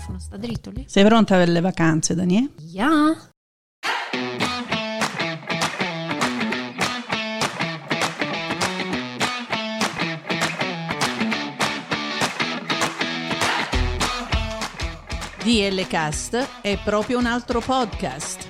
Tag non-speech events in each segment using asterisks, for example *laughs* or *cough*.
microfono sta dritto lì? Sei pronta per le vacanze, Daniele? Yeah. DL Cast è proprio un altro podcast.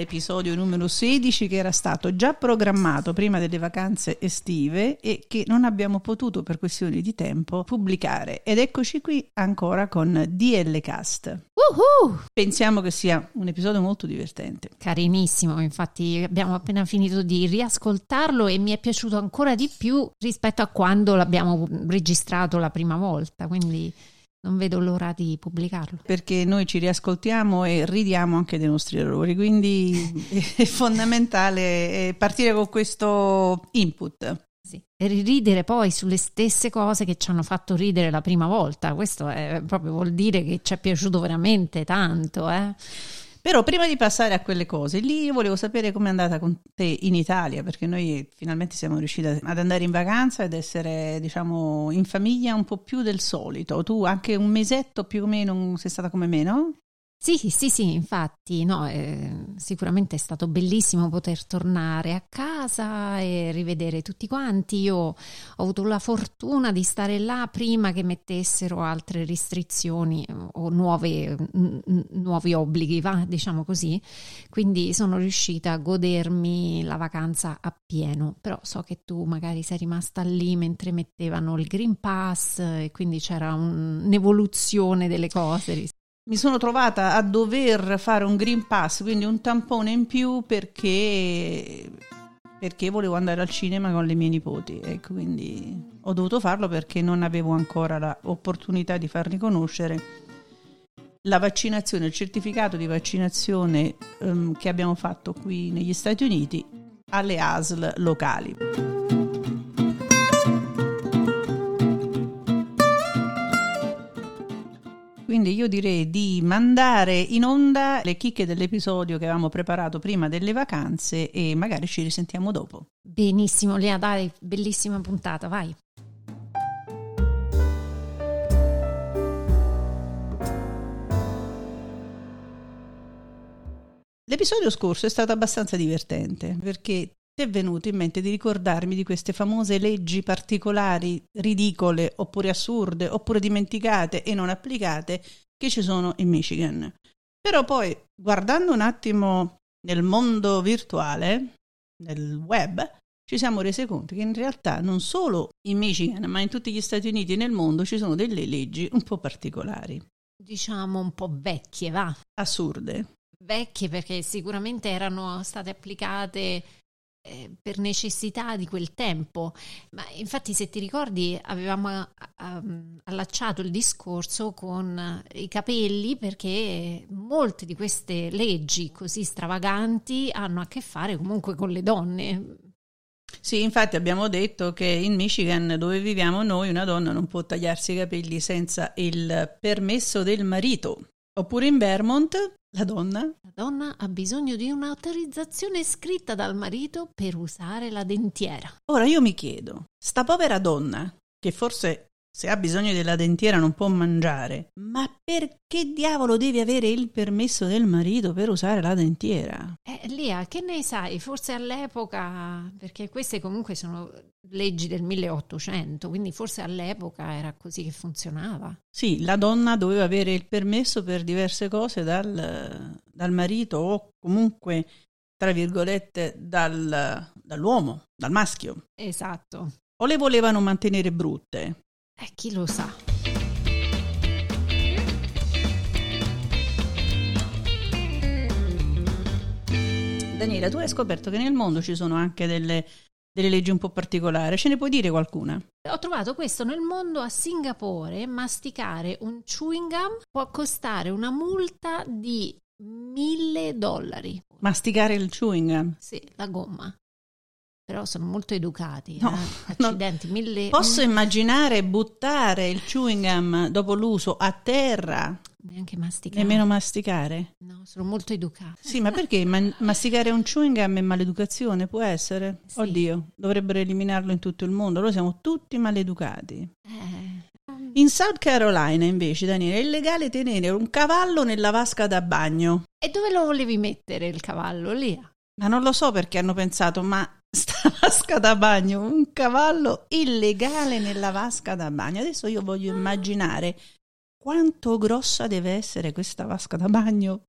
Episodio numero 16 che era stato già programmato prima delle vacanze estive e che non abbiamo potuto per questioni di tempo pubblicare. Ed eccoci qui ancora con DL Cast. Uh-huh. Pensiamo che sia un episodio molto divertente. Carinissimo, infatti abbiamo appena finito di riascoltarlo e mi è piaciuto ancora di più rispetto a quando l'abbiamo registrato la prima volta, quindi non vedo l'ora di pubblicarlo. Perché noi ci riascoltiamo e ridiamo anche dei nostri errori, quindi *laughs* è fondamentale partire con questo input. Sì. E ridere poi sulle stesse cose che ci hanno fatto ridere la prima volta, questo è, proprio vuol dire che ci è piaciuto veramente tanto. Eh? Però prima di passare a quelle cose, lì volevo sapere com'è andata con te in Italia, perché noi finalmente siamo riusciti ad andare in vacanza ed essere, diciamo, in famiglia un po' più del solito. Tu anche un mesetto più o meno sei stata come me, no? Sì, sì, sì, infatti, no, eh, sicuramente è stato bellissimo poter tornare a casa e rivedere tutti quanti. Io ho avuto la fortuna di stare là prima che mettessero altre restrizioni o nuove, n- nuovi obblighi, va, diciamo così. Quindi sono riuscita a godermi la vacanza appieno. Però so che tu magari sei rimasta lì mentre mettevano il Green Pass e quindi c'era un, un'evoluzione delle cose mi sono trovata a dover fare un Green Pass, quindi un tampone in più perché, perché volevo andare al cinema con le mie nipoti e quindi ho dovuto farlo perché non avevo ancora l'opportunità di far riconoscere la vaccinazione, il certificato di vaccinazione um, che abbiamo fatto qui negli Stati Uniti alle ASL locali. Quindi io direi di mandare in onda le chicche dell'episodio che avevamo preparato prima delle vacanze e magari ci risentiamo dopo. Benissimo, Lea, dai, bellissima puntata, vai. L'episodio scorso è stato abbastanza divertente perché ti è venuto in mente di ricordarmi di queste famose leggi particolari, ridicole, oppure assurde, oppure dimenticate e non applicate che ci sono in Michigan. Però poi, guardando un attimo nel mondo virtuale, nel web, ci siamo resi conto che in realtà non solo in Michigan, ma in tutti gli Stati Uniti e nel mondo ci sono delle leggi un po' particolari. Diciamo un po' vecchie, va. Assurde. Vecchie perché sicuramente erano state applicate eh, per necessità di quel tempo. Ma infatti, se ti ricordi, avevamo um, allacciato il discorso con i capelli perché molte di queste leggi così stravaganti hanno a che fare comunque con le donne. Sì, infatti abbiamo detto che in Michigan, dove viviamo noi, una donna non può tagliarsi i capelli senza il permesso del marito. Oppure in Vermont la donna? La donna ha bisogno di un'autorizzazione scritta dal marito per usare la dentiera. Ora io mi chiedo, sta povera donna, che forse se ha bisogno della dentiera non può mangiare, ma perché diavolo devi avere il permesso del marito per usare la dentiera? Eh, Lia, che ne sai? Forse all'epoca, perché queste comunque sono leggi del 1800, quindi forse all'epoca era così che funzionava. Sì, la donna doveva avere il permesso per diverse cose dal, dal marito o comunque, tra virgolette, dal, dall'uomo, dal maschio. Esatto. O le volevano mantenere brutte? Eh, chi lo sa? Daniela, tu hai scoperto che nel mondo ci sono anche delle, delle leggi un po' particolari, ce ne puoi dire qualcuna? Ho trovato questo nel mondo a Singapore, masticare un chewing gum può costare una multa di mille dollari. Masticare il chewing gum? Sì, la gomma. Però sono molto educati. No, eh? *laughs* Accidenti, no. mille... Posso immaginare buttare il chewing gum dopo l'uso a terra? Neanche masticare. Nemmeno masticare? No, sono molto educati. Sì, ma perché ma- *laughs* masticare un chewing gum è maleducazione? Può essere? Sì. Oddio, dovrebbero eliminarlo in tutto il mondo. Noi siamo tutti maleducati. Eh, In South Carolina, invece, Daniele, è illegale tenere un cavallo nella vasca da bagno. E dove lo volevi mettere il cavallo? Lì. Ma non lo so perché hanno pensato, ma sta *laughs* vasca da bagno, un cavallo illegale nella vasca da bagno. Adesso io voglio immaginare quanto grossa deve essere questa vasca da bagno.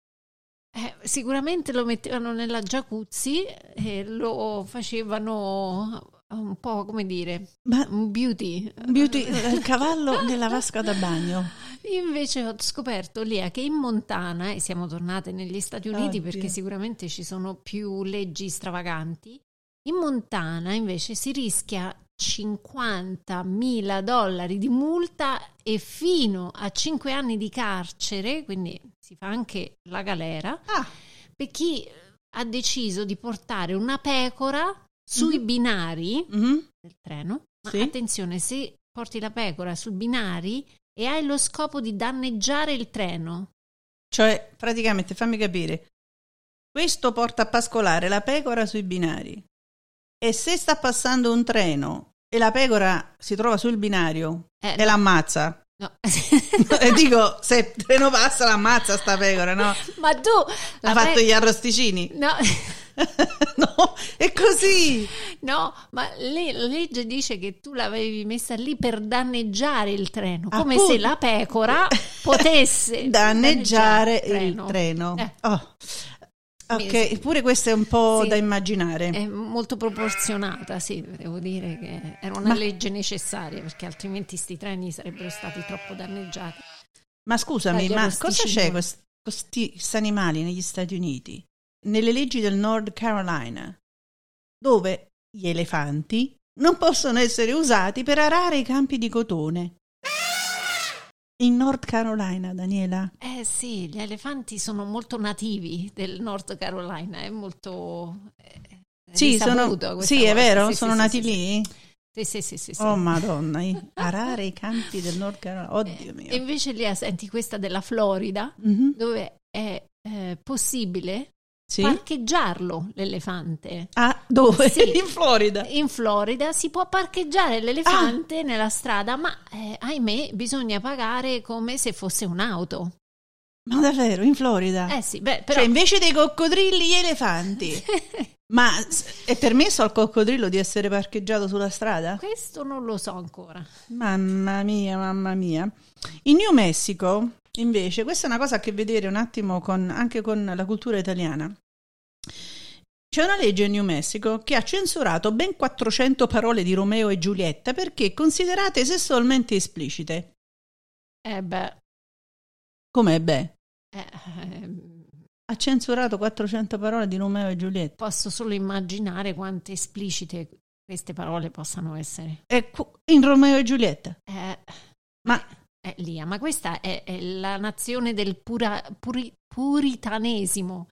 Eh, sicuramente lo mettevano nella jacuzzi e lo facevano un po' come dire, Ma un beauty. beauty, il cavallo nella vasca da bagno. *laughs* Invece ho scoperto Lia che in Montana, e siamo tornate negli Stati Uniti Oddio. perché sicuramente ci sono più leggi stravaganti, in Montana invece si rischia 50.000 dollari di multa e fino a 5 anni di carcere, quindi si fa anche la galera, Ah, per chi ha deciso di portare una pecora sui Mhm. binari mhm. del treno. Ma Sì. attenzione, se porti la pecora sui binari e hai lo scopo di danneggiare il treno, Cioè, praticamente, fammi capire, questo porta a pascolare la pecora sui binari e se sta passando un treno e la pecora si trova sul binario eh, e l'ammazza, no. *laughs* e dico, se il treno passa l'ammazza sta pecora, no? *laughs* ma tu Ha fatto pe- gli arrosticini? no, *laughs* no, è così. no, ma le- la legge dice che tu l'avevi messa lì per danneggiare il treno, come Appunto. se la pecora potesse Danneggiare il treno. treno. Eh. Oh. Ok, Sì. pure questo è un po' Sì. da immaginare. È molto proporzionata, sì, devo dire che era una Ma- legge necessaria perché altrimenti sti treni sarebbero stati troppo danneggiati. Ma scusami, ma cosa c'è con questi questi animali negli Stati Uniti? Nelle leggi del North Carolina, dove gli elefanti non possono essere usati per arare i campi di cotone. In North Carolina, Daniela. Eh sì, gli elefanti sono molto nativi del North Carolina, è molto eh, Sì, sono, sì è vero? Sì, sono sì, nati lì? Sì, sì, sì, sì, sì. Oh madonna, arare i campi del North Carolina. Oddio Eh, E mio. invece lì senti questa della Florida, Mhm. dove è eh, possibile parcheggiarlo l'elefante. Ah, dove? Sì. In Florida. In Florida si può parcheggiare Ah. l'elefante nella strada, ma eh, ahimè bisogna pagare come se fosse un'auto. Ma davvero, in Florida? Eh sì, beh, però Cioè, invece dei coccodrilli, gli elefanti. *laughs* Ma è permesso al coccodrillo di essere parcheggiato sulla strada? questo non lo so ancora. Mamma mia, mamma mia. In New Mexico, invece, questa è una cosa a che vedere un attimo con, anche con la cultura italiana. C'è una legge in New Mexico che ha censurato ben 400 parole di Romeo e Giulietta perché considerate sessualmente esplicite. Eh beh, Com'è beh? eh, ehm, Ha censurato 400 parole di Romeo e Giulietta. posso solo immaginare quante esplicite queste parole possano essere. E in Romeo e Giulietta. Eh, Ma eh, Lia, ma questa è, è la nazione del pura- puri- puritanesimo.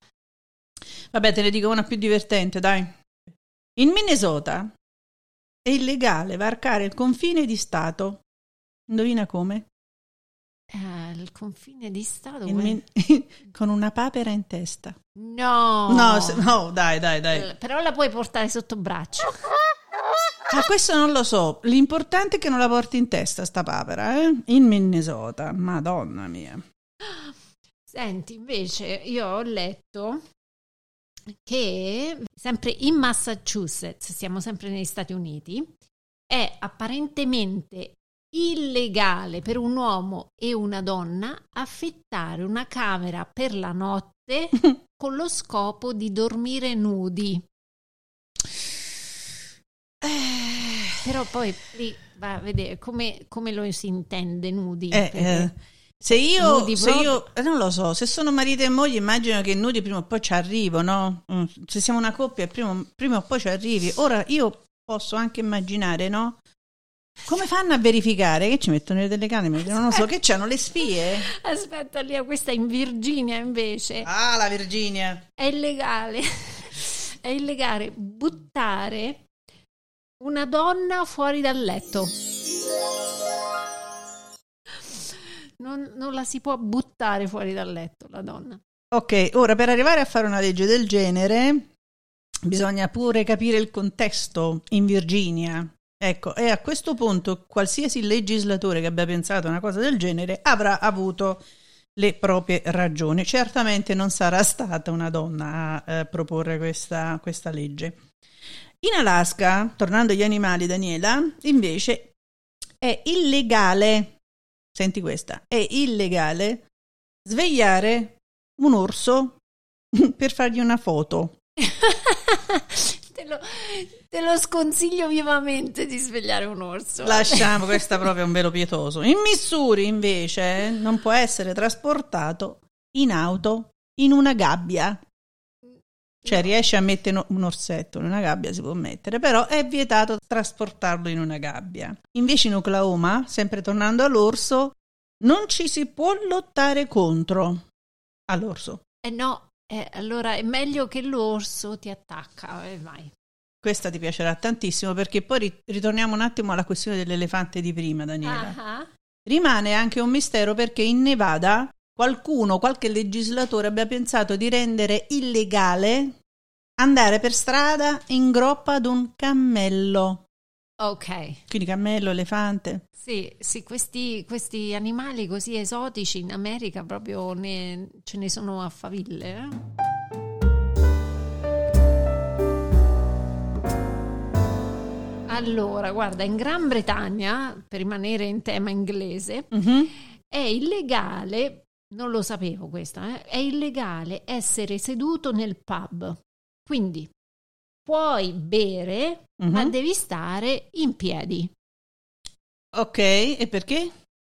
Vabbè, te ne dico una più divertente, dai. In Minnesota è illegale varcare il confine di Stato. Indovina come? Eh, il confine di Stato. Min- *laughs* con una papera in testa. No, No, se- no, dai, dai, dai. Eh, Però la puoi portare sotto braccio. Ah, questo non lo so. L'importante è che non la porti in testa sta papera, eh? In Minnesota. Madonna mia. Senti, invece, io ho letto che sempre in Massachusetts, siamo sempre negli Stati Uniti, è apparentemente illegale per un uomo e una donna affittare una camera per la notte *laughs* con lo scopo di dormire nudi. Però poi lì va a vedere come, come lo si intende nudi. Eh, perché- eh, Se io, se io eh, non lo so, se sono marito e moglie, immagino che nudi prima o poi ci arrivo, no? Mm, se siamo una coppia, prima, prima o poi ci arrivi. Ora io posso anche immaginare, no? Come fanno a verificare? Che ci mettono le telecamere? Non lo so, che c'hanno le spie? *laughs* Aspetta, Lia, questa è in Virginia invece. Ah, la Virginia. È illegale. *laughs* È illegale buttare una donna fuori dal letto. Non, non la si può buttare fuori dal letto, la donna. Ok, ora per arrivare a fare una legge del genere bisogna pure capire il contesto in Virginia. Ecco, e a questo punto qualsiasi legislatore che abbia pensato una cosa del genere avrà avuto le proprie ragioni. Certamente non sarà stata una donna a eh, proporre questa, questa legge. In Alaska, tornando agli animali, Daniela, invece è illegale, senti questa, è illegale svegliare un orso *laughs* per fargli una foto. *laughs* te, lo, te, lo, sconsiglio vivamente di svegliare un orso. Lasciamo, *laughs* questo è proprio un velo pietoso. In Missouri invece non può essere trasportato in auto in una gabbia. Cioè, riesce a mettere un orsetto in una gabbia, si può mettere, però è vietato trasportarlo in una gabbia. Invece in Oklahoma, sempre tornando all'orso, non ci si può lottare contro all'orso. Eh no, eh, allora è meglio che l'orso ti attacca e eh, vai. Questa ti piacerà tantissimo perché poi ritorniamo un attimo alla questione dell'elefante di prima, Daniela. Uh-huh. Rimane anche un mistero perché in Nevada qualcuno, qualche legislatore abbia pensato di rendere illegale andare per strada in groppa ad un cammello. Ok. Quindi cammello, elefante. Sì, sì questi, questi, animali così esotici in America proprio ne, ce ne sono a faville. Eh? Allora, guarda, in Gran Bretagna, per rimanere in tema inglese, uh-huh. è illegale non lo sapevo questa, eh? è illegale essere seduto nel pub. Quindi puoi bere, uh-huh. ma devi stare in piedi. Ok, e perché?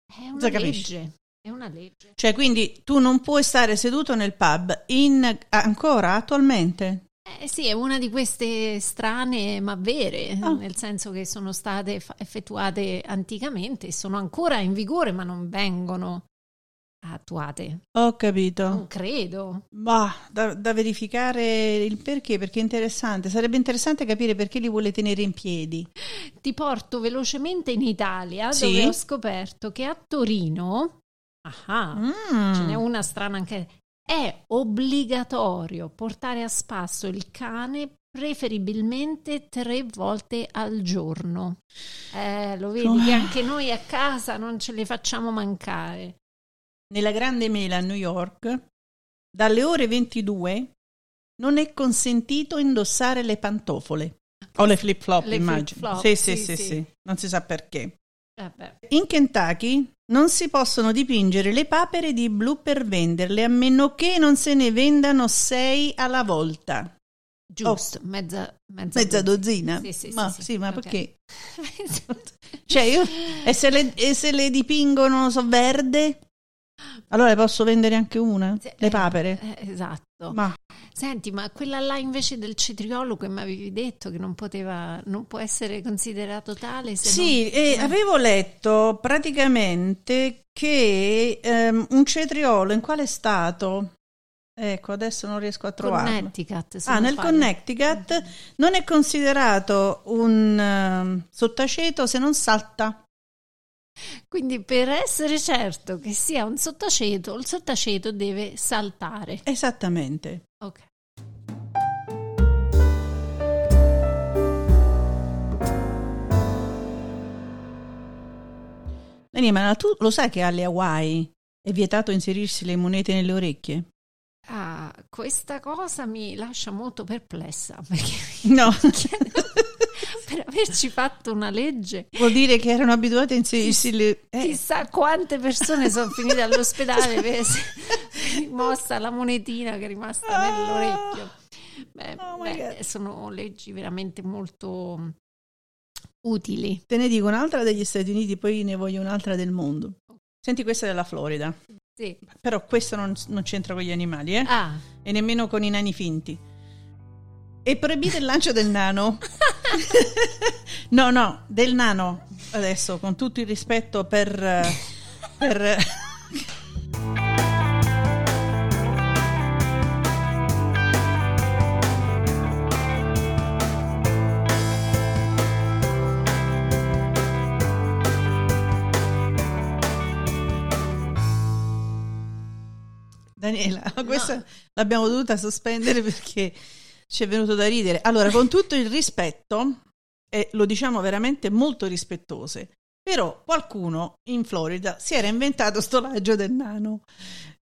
È una Cosa legge. Capisci? È una legge. Cioè, quindi tu non puoi stare seduto nel pub in, ancora attualmente? Eh sì, è una di queste strane ma vere, oh. nel senso che sono state effettuate anticamente e sono ancora in vigore, ma non vengono attuate. Ho capito. Non credo. Ma da, da, verificare il perché, perché è interessante. Sarebbe interessante capire perché li vuole tenere in piedi. Ti porto velocemente in Italia, sì? dove ho scoperto che a Torino, aha, mm. ce n'è una strana anche, è obbligatorio portare a spasso il cane preferibilmente tre volte al giorno. Eh, lo vedi che anche noi a casa non ce le facciamo mancare nella Grande Mela a New York, dalle ore 22 non è consentito indossare le pantofole o le flip flop, immagino. Flip sì, sì, sì, sì, sì, non si sa perché. Eh In Kentucky non si possono dipingere le papere di blu per venderle a meno che non se ne vendano sei alla volta. Giusto, oh, mezza, mezza, mezza dozzina. Sì, sì, ma, sì, sì ma okay. perché? *laughs* cioè io, e, se le, e se le dipingono so verde? Allora posso vendere anche una? Sì, le eh, papere? Eh, esatto. Ma. Senti, ma quella là invece del cetriolo che mi avevi detto che non poteva, non può essere considerato tale? sì, non... eh, avevo letto praticamente che um, un cetriolo in quale stato? Ecco, adesso non riesco a trovarlo. Connecticut. Ah, nel fare. Connecticut non è considerato un uh, sottaceto se non salta. Quindi per essere certo che sia un sottaceto, il sottaceto deve saltare. Esattamente. Ok. Dani, ma tu lo sai che alle Hawaii è vietato inserirsi le monete nelle orecchie? Ah, questa cosa mi lascia molto perplessa perché no. Per averci fatto una legge. Vuol dire che erano abituati a inserirsi le... Eh. Chissà quante persone sono finite all'ospedale per *laughs* mossa la monetina che è rimasta ah. nell'orecchio. Beh, oh beh, sono leggi veramente molto utili. Te ne dico un'altra degli Stati Uniti, poi ne voglio un'altra del mondo. Senti, questa è della Florida. Sì. Però questo non, non c'entra con gli animali, eh? Ah, E nemmeno con i nani finti. E proibite il lancio del nano. *laughs* no, no, del nano. Adesso, con tutto il rispetto per... per Daniela, questa l'abbiamo dovuta sospendere perché ci è venuto da ridere. Allora, con tutto il rispetto, e lo diciamo veramente molto rispettose, però qualcuno in Florida si era inventato sto lancio del nano.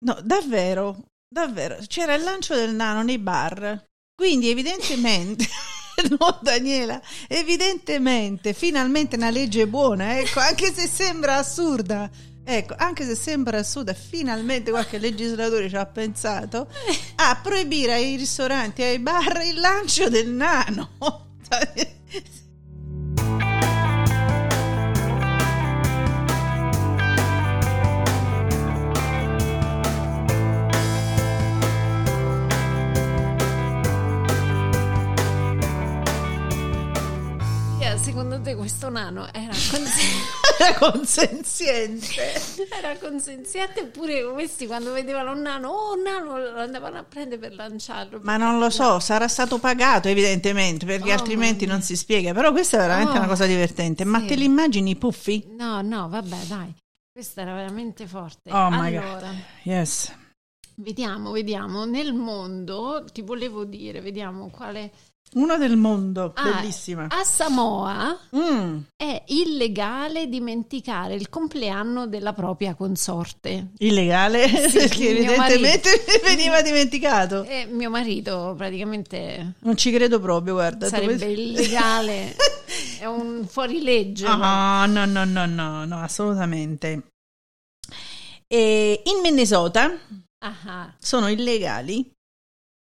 No, davvero, davvero. C'era il lancio del nano nei bar. Quindi evidentemente... *laughs* No, Daniela, evidentemente, finalmente una legge buona, ecco, anche se sembra assurda. Ecco, anche se sembra assurda, finalmente qualche legislatore ci ha pensato a proibire ai ristoranti e ai bar il lancio del nano. *laughs* questo nano era, *laughs* consen- Era consenziente. era consenziente oppure questi quando vedevano un nano, oh un nano, lo andavano a prendere per lanciarlo? Ma non lo so, sarà stato pagato evidentemente, perché Oh, altrimenti non si spiega. Però questa è veramente Oh, una cosa divertente. Ma sì. te li immagini puffi? No, no, vabbè, dai. Questa era veramente forte. Oh my God. allora, Yes. vediamo, vediamo. Nel mondo, ti volevo dire, vediamo quale... Uno del mondo, Ah, bellissima. A Samoa Mm, è illegale dimenticare il compleanno della propria consorte. illegale, *laughs* Sì, perché evidentemente *laughs* veniva dimenticato. E mio marito praticamente Non ci credo proprio, guarda. sarebbe dove- illegale, *laughs* è un fuorilegge. Ah, no, no, no, no, no, assolutamente. E in Minnesota Ah, sono illegali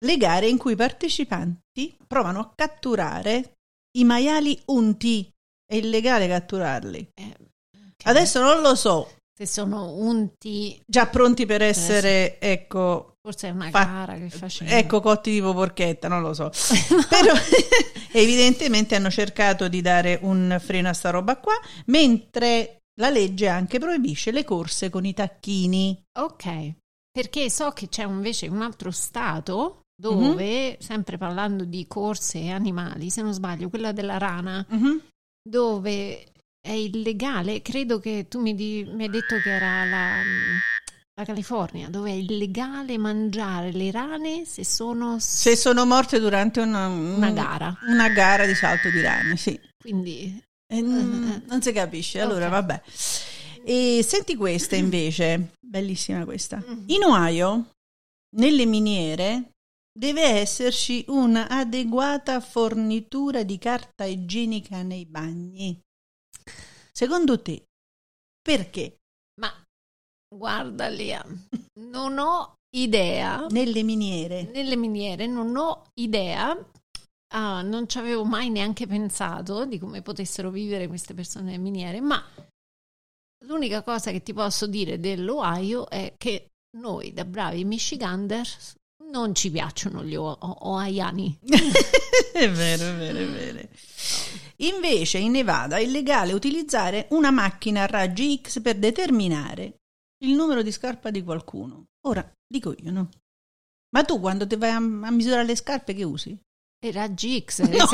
le gare in cui i partecipanti provano a catturare i maiali unti. È illegale catturarli. eh, Adesso non lo so, se sono unti, già pronti per essere, ecco, forse è una Fa- gara che faceva. ecco, cotti tipo porchetta, non lo so. *laughs* *laughs* Però *laughs* evidentemente hanno cercato di dare un freno a sta roba qua, mentre la legge anche proibisce le corse con i tacchini. Ok, perché so che c'è invece un altro stato dove, Mhm. sempre parlando di corse e animali, se non sbaglio, quella della rana, Mhm. dove è illegale, credo che tu mi, di- mi hai detto che era la, la California, dove è illegale mangiare le rane se sono Se sono morte durante una, una gara. una gara di salto di rane, sì. Quindi, Eh, mm, non si capisce, allora Ok. vabbè. E senti questa invece, bellissima questa. In Ohio, nelle miniere, deve esserci un'adeguata fornitura di carta igienica nei bagni. Secondo te, perché ma guarda Lia, non ho idea. nelle miniere? Nelle miniere non ho idea, ah, non ci avevo mai neanche pensato di come potessero vivere queste persone nelle miniere, ma l'unica cosa che ti posso dire dell'Ohio è che noi, da bravi Michigander, non ci piacciono gli o- o- *laughs* è vero, è vero, è vero. Invece in Nevada è illegale utilizzare una macchina a raggi X per determinare il numero di scarpa di qualcuno. Ora, dico io, no? Ma tu quando ti vai a, a misurare le scarpe che usi? E raggi X, *laughs* No.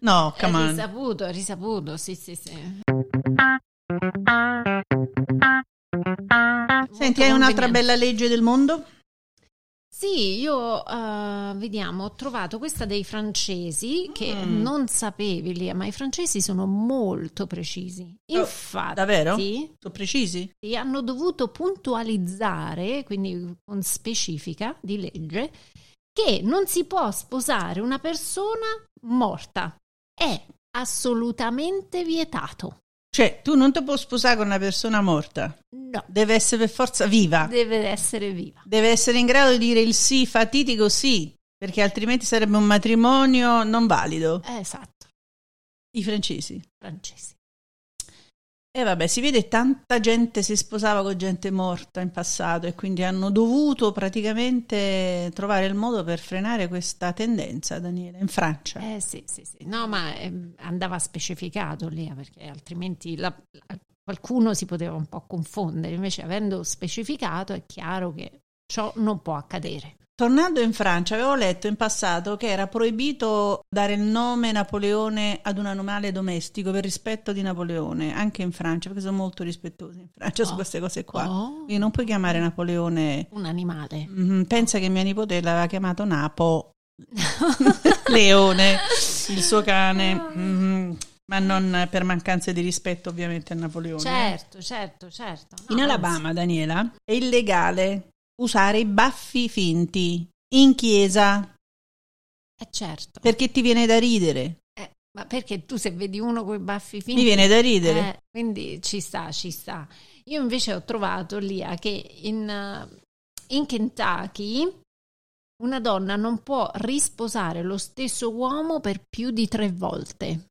No, come on. risaputo, è risaputo, sì, sì, sì. Senti, hai un'altra bella legge del mondo? Sì, io eh, vediamo, ho trovato questa dei francesi che Mm. non sapevi, Lia, ma i francesi sono molto precisi. Oh, Infatti, davvero? Sono precisi? hanno dovuto puntualizzare, quindi con specifica di legge, che non si può sposare una persona morta. È assolutamente vietato. Cioè, tu non ti puoi sposare con una persona morta. No, Deve essere per forza viva. deve essere viva. Deve essere in grado di dire il sì fatitico sì, perché altrimenti sarebbe un matrimonio non valido. Esatto, I francesi. francesi. E vabbè, si vede tanta gente si sposava con gente morta in passato e quindi hanno dovuto praticamente trovare il modo per frenare questa tendenza, Daniele, in Francia. Eh sì, sì, sì. No, ma eh, andava specificato lì, perché altrimenti la, la, qualcuno si poteva un po' confondere. Invece, avendo specificato, è chiaro che ciò non può accadere. Tornando in Francia, avevo letto in passato che era proibito dare il nome Napoleone ad un animale domestico per rispetto di Napoleone, anche in Francia, perché sono molto rispettosi in Francia oh. su queste cose qua. Oh. Quindi non puoi chiamare Napoleone un animale. Mm-hmm. Pensa che mia nipote l'aveva chiamato Napo, *laughs* Leone, il suo cane. Mm-hmm. Ma non per mancanza di rispetto ovviamente a Napoleone. Certo, certo, certo. No, in Alabama, Daniela, è illegale usare i baffi finti in chiesa. Eh certo. Perché ti viene da ridere. Eh, ma perché tu se vedi uno con i baffi finti... Mi viene da ridere. Eh, quindi ci sta, ci sta. Io invece ho trovato lì che in, in Kentucky una donna non può risposare lo stesso uomo per più di tre volte.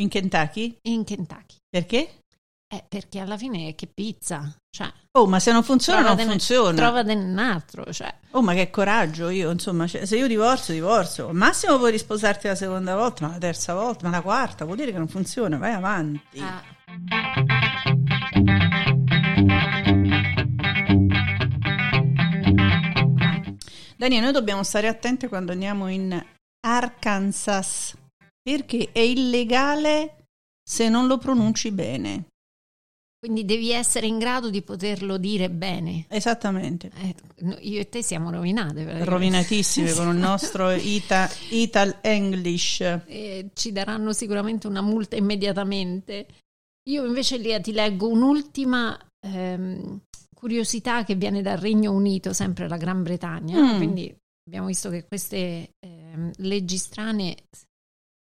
In Kentucky? In Kentucky. Perché? Eh, perché alla fine che pizza, cioè... Oh, ma se non funziona, non den- funziona. Trova un altro, cioè... Oh, ma che coraggio, io, insomma, cioè, se io divorzio, divorzio. Al massimo puoi risposarti la seconda volta, ma la terza volta, ma la quarta, vuol dire che non funziona, vai avanti. Ah. Daniele, noi dobbiamo stare attenti quando andiamo in Arkansas, perché è illegale se non lo pronunci bene. Quindi devi essere in grado di poterlo dire bene. Esattamente. Eh, io e te siamo rovinate. Rovinatissime con il nostro *laughs* Ita, Ital English. Eh, ci daranno sicuramente una multa immediatamente. Io invece Lia ti leggo un'ultima ehm, curiosità che viene dal Regno Unito, sempre la Gran Bretagna. Mm. Quindi abbiamo visto che queste ehm, leggi strane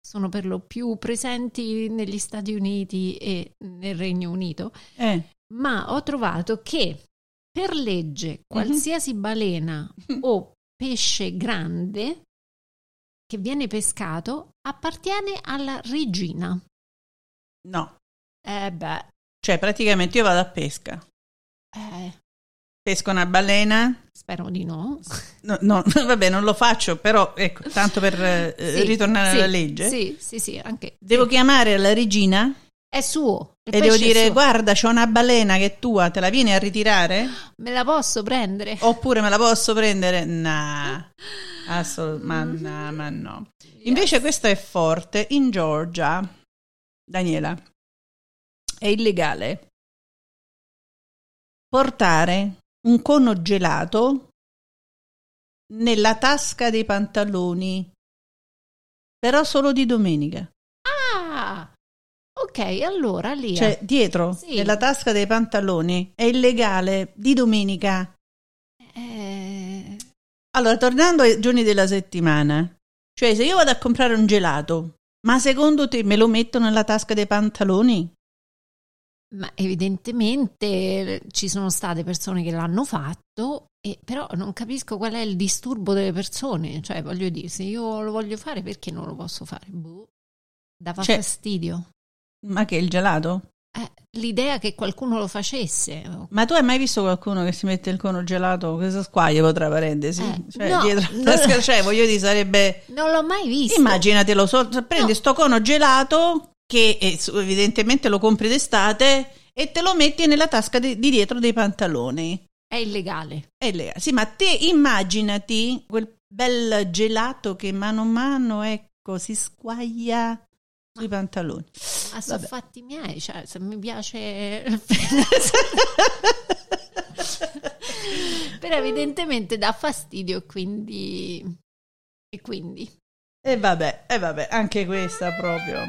sono per lo più presenti negli Stati Uniti e nel Regno Unito, eh. ma ho trovato che per legge mhm. qualsiasi balena *laughs* o pesce grande che viene pescato appartiene alla regina. No. Eh beh. Cioè, praticamente io vado a pesca. Eh. Pesco una balena? Spero di no. No, no *laughs* vabbè, non lo faccio, però ecco, tanto per eh, sì, ritornare sì, alla legge. Sì, sì, sì, anche. Devo chiamare la regina? È suo. E devo dire, guarda, c'ho una balena che è tua, te la vieni a ritirare? Me la posso prendere? Oppure me la posso prendere? Nah, *laughs* assolutamente, ma, ma no. Invece yes. questo è forte, in Georgia, Daniela, è illegale portare un cono gelato nella tasca dei pantaloni, però solo di domenica. Ah, ok, allora lì. Cioè, dietro, sì. nella tasca dei pantaloni, è illegale di domenica. Eh... Allora, tornando ai giorni della settimana, cioè se io vado a comprare un gelato, ma secondo te me lo metto nella tasca dei pantaloni? Ma evidentemente ci sono state persone che l'hanno fatto, e, però non capisco qual è il disturbo delle persone. Cioè, voglio dire, se io lo voglio fare, perché non lo posso fare? Boh, dava cioè, fastidio. Ma che il gelato? Eh, l'idea che qualcuno lo facesse. Ma tu hai mai visto qualcuno che si mette il cono gelato? Questo squaglio, tra parentesi. Eh, cioè, no, dietro la tasca, cioè, voglio dire, sarebbe. Non l'ho mai visto. Immaginatelo, so, prendi no. sto cono gelato che evidentemente lo compri d'estate e te lo metti nella tasca di, di dietro dei pantaloni. È illegale. È illegale. Sì, ma te immaginati quel bel gelato che mano a mano, ecco, si squaglia sui pantaloni. Ma sono fatti miei, cioè se mi piace... *laughs* Però evidentemente dà fastidio quindi... E quindi... E vabbè, e vabbè, anche questa proprio...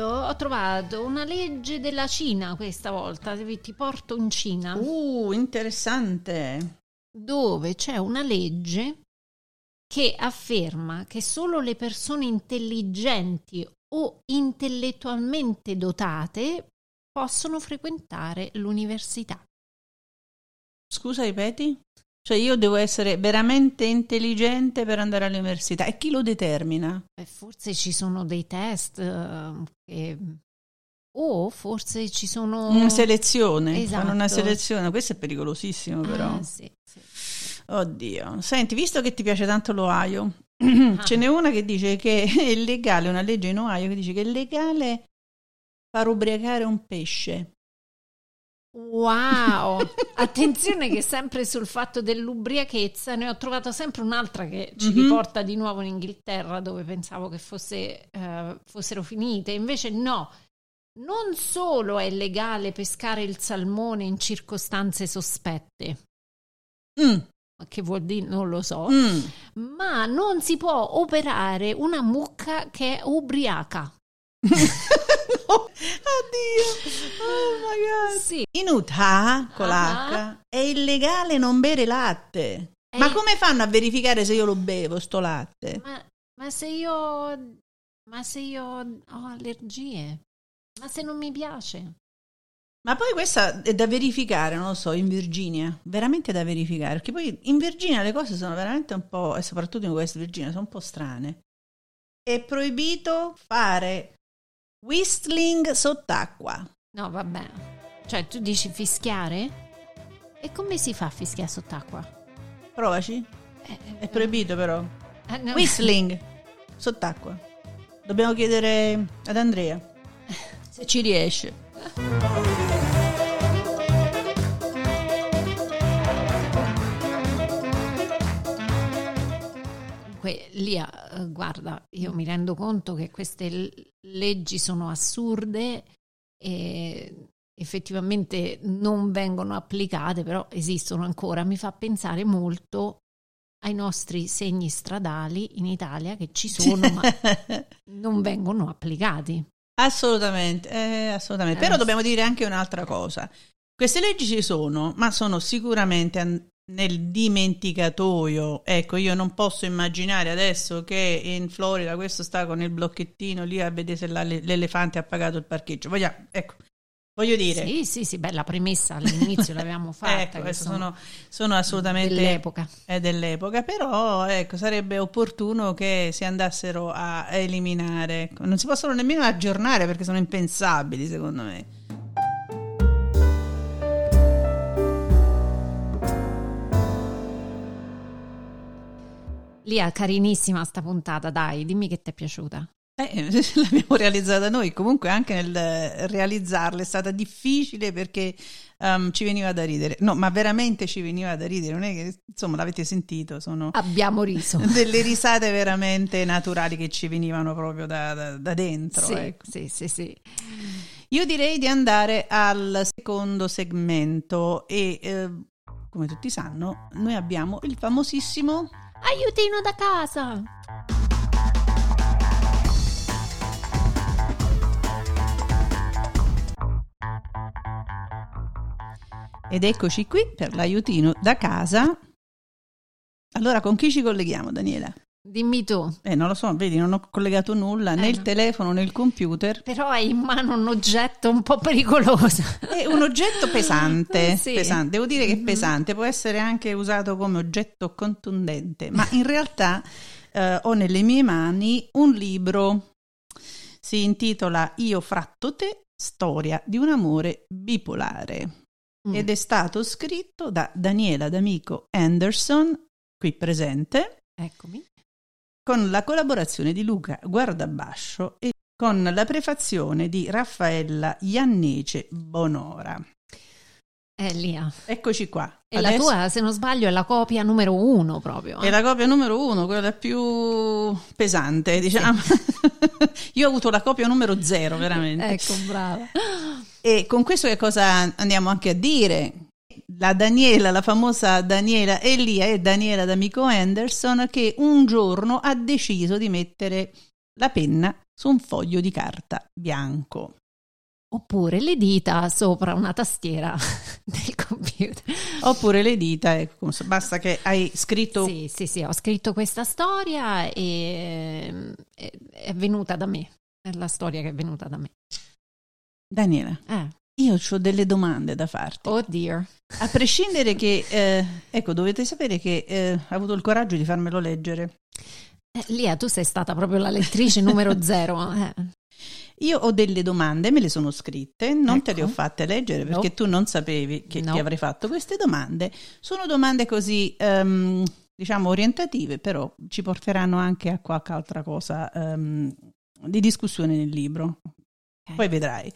Io ho trovato una legge della Cina questa volta, ti porto in Cina. Uh, interessante. Dove c'è una legge che afferma che solo le persone intelligenti o intellettualmente dotate possono frequentare l'università. Scusa, ripeti? Cioè io devo essere veramente intelligente per andare all'università e chi lo determina? Beh, forse ci sono dei test uh, che... o forse ci sono... Una selezione, esatto. fanno una selezione, questo è pericolosissimo però. Ah, sì, sì, sì. Oddio, senti, visto che ti piace tanto l'Ohio, *clears throat* Ah. ce n'è una che dice che è legale, una legge in Ohio che dice che è legale far ubriacare un pesce. Wow! *laughs* Attenzione che sempre sul fatto dell'ubriachezza ne ho trovato sempre un'altra che ci Mhm. riporta di nuovo in Inghilterra dove pensavo che fosse, eh, fossero finite, invece no. Non solo è legale pescare il salmone in circostanze sospette, Mm, che vuol dire non lo so, mm. ma non si può operare una mucca che è ubriaca. *laughs* Oddio, oh my god. Sì, In Utah, con Ah. l'H, è illegale non bere latte. Ma Eh. come fanno a verificare se io lo bevo, sto latte? ma, ma se io ma se io ho allergie, ma se non mi piace. Ma poi questa è da verificare, non lo so, in Virginia, veramente da verificare, perché poi in Virginia le cose sono veramente un po', e soprattutto in West Virginia, sono un po' strane. È proibito fare whistling sott'acqua. No, vabbè. Cioè, tu dici fischiare? E come si fa a fischiare sott'acqua? Provaci. Eh, È proibito però. eh, no. Whistling sott'acqua. Dobbiamo chiedere ad Andrea se ci riesce. *laughs* Comunque, Lia, eh, guarda, io mi rendo conto che queste leggi sono assurde e effettivamente non vengono applicate, però esistono ancora. Mi fa pensare molto ai nostri segni stradali in Italia che ci sono, ma *laughs* non vengono applicati. Assolutamente, eh, assolutamente. Eh, Però dobbiamo dire anche un'altra cosa. Queste leggi ci sono, ma sono sicuramente nel dimenticatoio. Ecco, io non posso immaginare adesso che in Florida questo sta con il blocchettino lì a vedere se l'elefante ha pagato il parcheggio. Vogliamo, ecco, voglio dire, Sì, sì, sì, beh, la premessa all'inizio l'avevamo *laughs* fatta. ecco, sono, sono assolutamente dell'epoca. è dell'epoca, però ecco, sarebbe opportuno che si andassero a eliminare. ecco. Non si possono nemmeno aggiornare perché sono impensabili, secondo me. Lia, carinissima sta puntata, dai, dimmi che ti è piaciuta. Eh, *laughs* l'abbiamo realizzata noi, comunque anche nel realizzarla è stata difficile perché ehm, ci veniva da ridere. No, ma veramente ci veniva da ridere, non è che, insomma, l'avete sentito, sono Abbiamo riso. *laughs* delle risate veramente naturali che ci venivano proprio da, da- da dentro. sì, ecco. sì, sì, sì. Io direi di andare al secondo segmento e eh, come tutti sanno, noi abbiamo il famosissimo Aiutino da casa! ed eccoci qui per l'aiutino da casa. Allora, con chi ci colleghiamo, Daniela? Dimmi tu, Eh, non lo so, vedi, non ho collegato nulla né Eh, il no. telefono né il computer. però hai in mano un oggetto un po' pericoloso. È un oggetto pesante, *laughs* Sì. pesante. Devo dire che è Mhm. pesante, può essere anche usato come oggetto contundente, ma in realtà eh, ho nelle mie mani un libro, si intitola Io fratto te, storia di un amore bipolare Mm. ed è stato scritto da Daniela D'Amico Anderson, qui presente, Eccomi. Con la collaborazione di Luca Guardabascio e con la prefazione di Raffaella Iannece Bonora. Eh, Lia. Eccoci qua. E la tua, se non sbaglio, è la copia numero uno proprio. eh? È la copia numero uno, quella più pesante, diciamo. *laughs* Io ho avuto la copia numero zero, veramente. Ecco, brava. E con questo che cosa andiamo anche a dire? La Daniela, la famosa Daniela Elia e Daniela D'Amico Anderson che un giorno ha deciso di mettere la penna su un foglio di carta bianco. Oppure le dita sopra una tastiera *laughs* del computer. Oppure le dita, ecco, basta che hai scritto... Sì, sì, sì, ho scritto questa storia e è venuta da me, è la storia che è venuta da me. Daniela, eh. Io ho delle domande da farti. Oh dear. A prescindere che, eh, ecco, dovete sapere che eh, ha avuto il coraggio di farmelo leggere. Eh, Lia, tu sei stata proprio la lettrice numero *laughs* zero. Eh. Io ho delle domande, me le sono scritte, non ecco. te le ho ecco. fatte leggere perché no. tu non sapevi che no. ti avrei fatto queste domande. Sono domande così, um, diciamo, orientative, però ci porteranno anche a qualche altra cosa um, di discussione nel libro. Okay. Poi vedrai.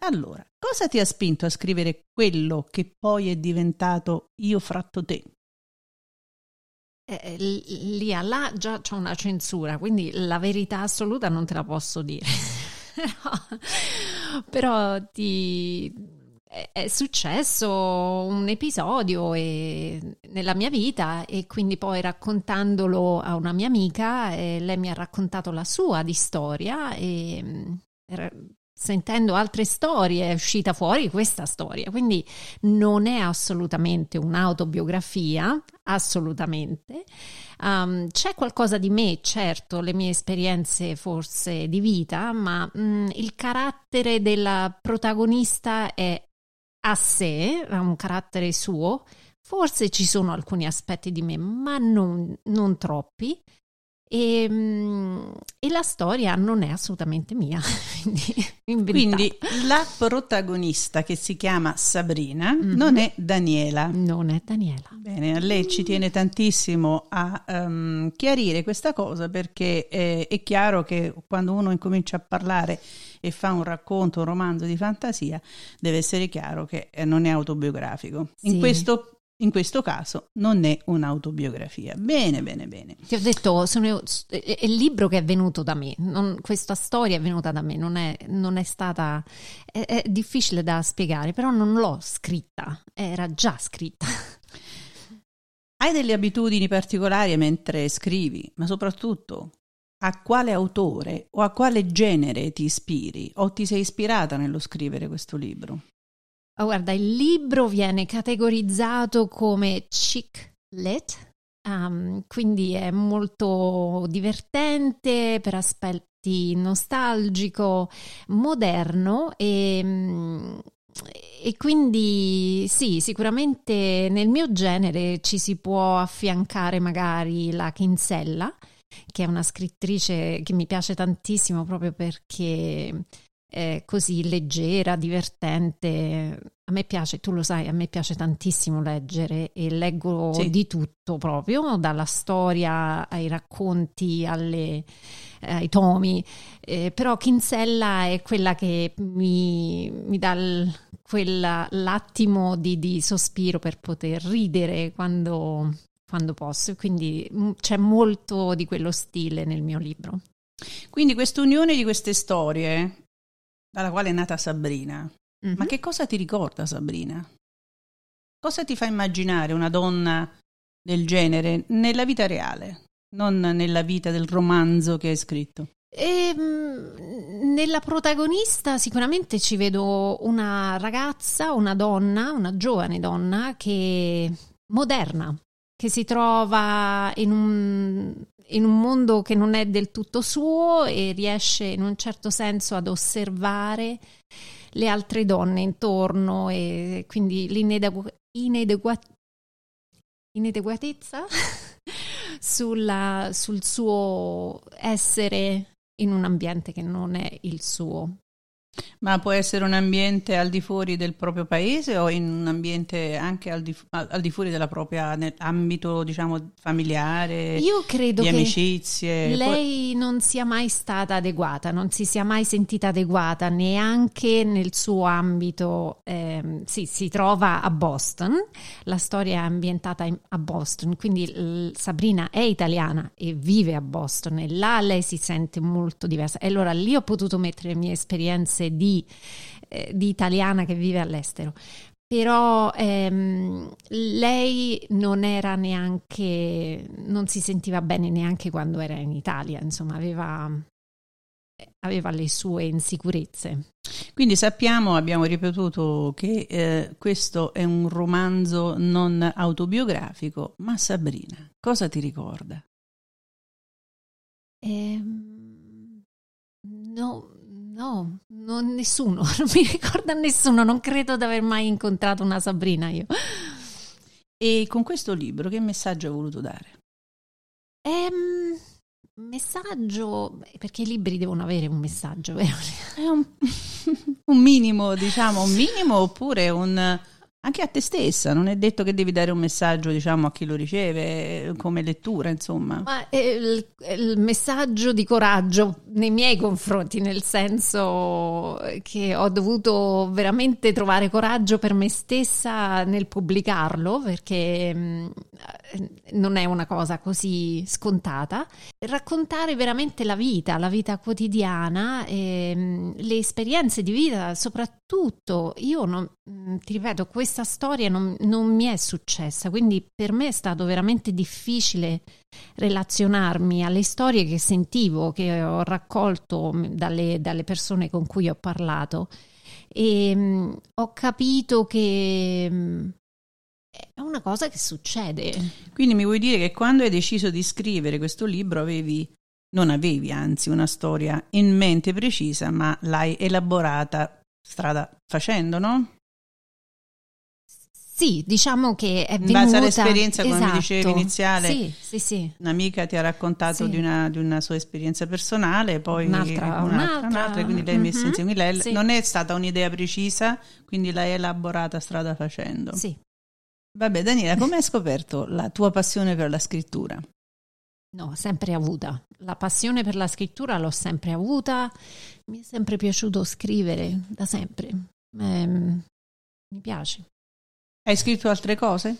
Allora, cosa ti ha spinto a scrivere quello che poi è diventato Io fratto te? Eh, eh lì là già c'è una censura, quindi la verità assoluta non te la posso dire. *laughs* però ti, è successo un episodio e, nella mia vita e quindi poi raccontandolo a una mia amica lei mi ha raccontato la sua di storia e sentendo altre storie è uscita fuori questa storia, quindi non è assolutamente un'autobiografia, assolutamente. Um, c'è qualcosa di me, certo, le mie esperienze forse di vita, ma um, il carattere della protagonista è a sé, ha un carattere suo. Forse ci sono alcuni aspetti di me, ma non, non troppi. E, ehm, e, la storia non è assolutamente mia. *laughs* Quindi la protagonista che si chiama Sabrina mm-hmm. non è Daniela. Non è Daniela. Bene, a lei ci tiene tantissimo a um, chiarire questa cosa perché è, è chiaro che quando uno incomincia a parlare e fa un racconto, un romanzo di fantasia, deve essere chiaro che eh, non è autobiografico. Sì. In questo in questo caso non è un'autobiografia. Bene, bene, bene. Ti ho detto, sono, è il libro che è venuto da me, non, questa storia è venuta da me, non è, non è stata... È, è, difficile da spiegare, però non l'ho scritta, era già scritta. *laughs* Hai delle abitudini particolari mentre scrivi, ma soprattutto a quale autore o a quale genere ti ispiri o ti sei ispirata nello scrivere questo libro? Oh, guarda, il libro viene categorizzato come chick lit, um, quindi è molto divertente per aspetti nostalgico, moderno e, e quindi sì, sicuramente nel mio genere ci si può affiancare magari la Kinsella, che è una scrittrice che mi piace tantissimo proprio perché eh, così leggera, divertente. A me piace, tu lo sai, a me piace tantissimo leggere e leggo sì. di tutto proprio, dalla storia ai racconti, alle, eh, ai tomi, eh, però Kinsella è quella che mi, mi dà il, quella, l'attimo di, di, sospiro per poter ridere quando, quando posso, quindi mm, c'è molto di quello stile nel mio libro. Quindi questa unione di queste storie dalla quale è nata Sabrina. Mm-hmm. Ma che cosa ti ricorda Sabrina? Cosa ti fa immaginare una donna del genere nella vita reale, non nella vita del romanzo che hai scritto? E, ehm, nella protagonista sicuramente ci vedo una ragazza, una donna, una giovane donna che moderna, che si trova in un, in un mondo che non è del tutto suo e riesce in un certo senso ad osservare le altre donne intorno e quindi inadeguatezza *laughs* sulla, sul suo essere in un ambiente che non è il suo. Ma può essere un ambiente al di fuori del proprio paese o in un ambiente anche al di, al di fuori della propria ambito, diciamo, familiare? Io credo di che amicizie. lei può... non sia mai stata adeguata, non si sia mai sentita adeguata neanche nel suo ambito. Eh, sì, si trova a Boston, la storia è ambientata in, a Boston, quindi Sabrina è italiana e vive a Boston e là lei si sente molto diversa. E allora lì ho potuto mettere le mie esperienze di, eh, di italiana che vive all'estero però ehm, lei non era neanche, non si sentiva bene neanche quando era in Italia, insomma, aveva, aveva le sue insicurezze. Quindi sappiamo, abbiamo ripetuto che eh, questo è un romanzo non autobiografico, ma Sabrina, cosa ti ricorda? Ehm, no, no, non nessuno, *laughs* non mi ricorda nessuno, non credo di aver mai incontrato una Sabrina io. E con questo libro che messaggio hai voluto dare? Ehm, messaggio, perché i libri devono avere un messaggio, vero? È un, *laughs* un minimo, diciamo, un minimo oppure un anche a te stessa, non è detto che devi dare un messaggio, diciamo, a chi lo riceve come lettura, insomma. Ma il, il, messaggio di coraggio nei miei confronti, nel senso che ho dovuto veramente trovare coraggio per me stessa nel pubblicarlo, perché mh, non è una cosa così scontata. Raccontare veramente la vita, la vita quotidiana, e, mh, le esperienze di vita, soprattutto io non, mh, ti ripeto, questa storia non, non, mi è successa, quindi per me è stato veramente difficile relazionarmi alle storie che sentivo, che ho raccolto dalle, dalle persone con cui ho parlato e mh, mm, ho capito che mh, mm, è una cosa che succede. Quindi mi vuoi dire che quando hai deciso di scrivere questo libro avevi non avevi anzi una storia in mente precisa, ma l'hai elaborata strada facendo, no? Sì, diciamo che è venuta... In base all'esperienza, come esatto. mi dicevi iniziale, sì, sì, sì. un'amica ti ha raccontato sì. di, una, di, una, sua esperienza personale, poi un'altra, un'altra, un'altra. un'altra quindi lei ha messo mm-hmm. insieme. Lei sì. non è stata un'idea precisa, quindi l'hai elaborata strada facendo. Sì. Vabbè, Daniela, come hai scoperto la tua passione per la scrittura? No, sempre avuta. La passione per la scrittura l'ho sempre avuta. Mi è sempre piaciuto scrivere, da sempre. Eh, mi piace. Hai scritto altre cose?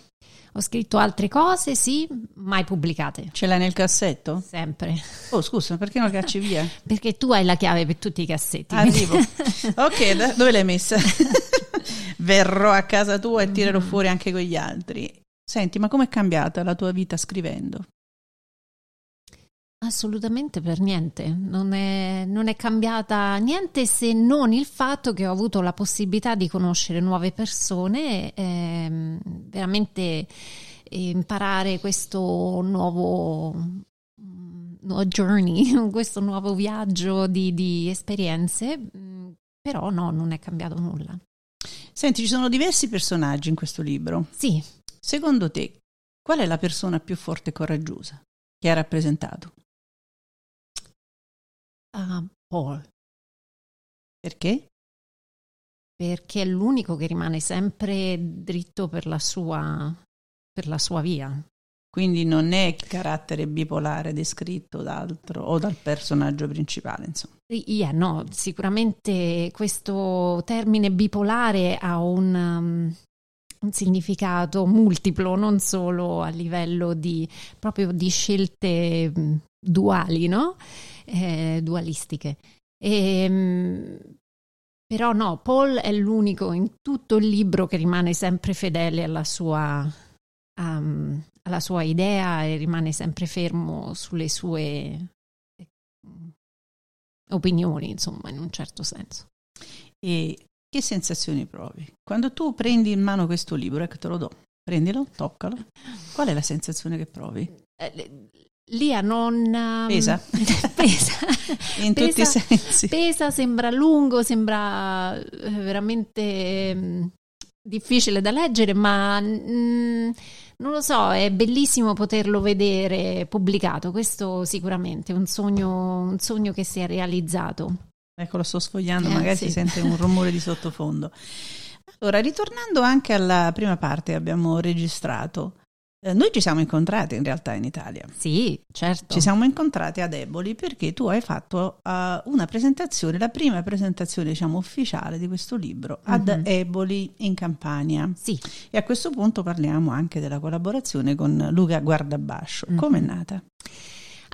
Ho scritto altre cose, sì, mai pubblicate. Ce l'hai nel cassetto? Sempre. Oh, scusa, perché non cacci via? *laughs* perché tu hai la chiave per tutti i cassetti. Arrivo. *laughs* ok, dove l'hai messa? *laughs* Verrò a casa tua e tirerò mm. fuori anche con gli altri. Senti, ma com'è cambiata la tua vita scrivendo? Assolutamente per niente, non è, non è, cambiata niente se non il fatto che ho avuto la possibilità di conoscere nuove persone, ehm, veramente imparare questo nuovo, nuovo journey, *laughs* questo nuovo viaggio di, di esperienze, però no, non è cambiato nulla. Senti, ci sono diversi personaggi in questo libro. Sì. Secondo te, qual è la persona più forte e coraggiosa che ha rappresentato? a Paul. Perché? Perché è l'unico che rimane sempre dritto per la sua, per la sua via. Quindi non è il carattere bipolare descritto d'altro o dal personaggio principale, insomma. Yeah, no, sicuramente questo termine bipolare ha un, um, un, significato multiplo, non solo a livello di proprio di scelte mm, duali, no? eh, dualistiche. E, ehm, però no, Paul è l'unico in tutto il libro che rimane sempre fedele alla sua, um, alla sua idea e rimane sempre fermo sulle sue eh, opinioni, insomma, in un certo senso. E che sensazioni provi? Quando tu prendi in mano questo libro, ecco te lo do, prendilo, toccalo, qual è la sensazione che provi? Eh, Lia non um, pesa, *laughs* pesa. *laughs* in pesa, tutti i sensi. Pesa, sembra lungo, sembra eh, veramente um, difficile da leggere, ma mm, non lo so, è bellissimo poterlo vedere pubblicato. Questo sicuramente è un sogno, un sogno che si è realizzato. Ecco, lo sto sfogliando, eh, magari sì. si sente un rumore di sottofondo. *laughs* Allora, ritornando anche alla prima parte che abbiamo registrato, noi ci siamo incontrati in realtà in Italia. Sì, certo. Ci siamo incontrati ad Eboli perché tu hai fatto uh, una presentazione, la prima presentazione diciamo ufficiale di questo libro ad uh-huh. Eboli in Campania. Sì. E a questo punto parliamo anche della collaborazione con Luca Guardabascio. Uh-huh. Come è nata?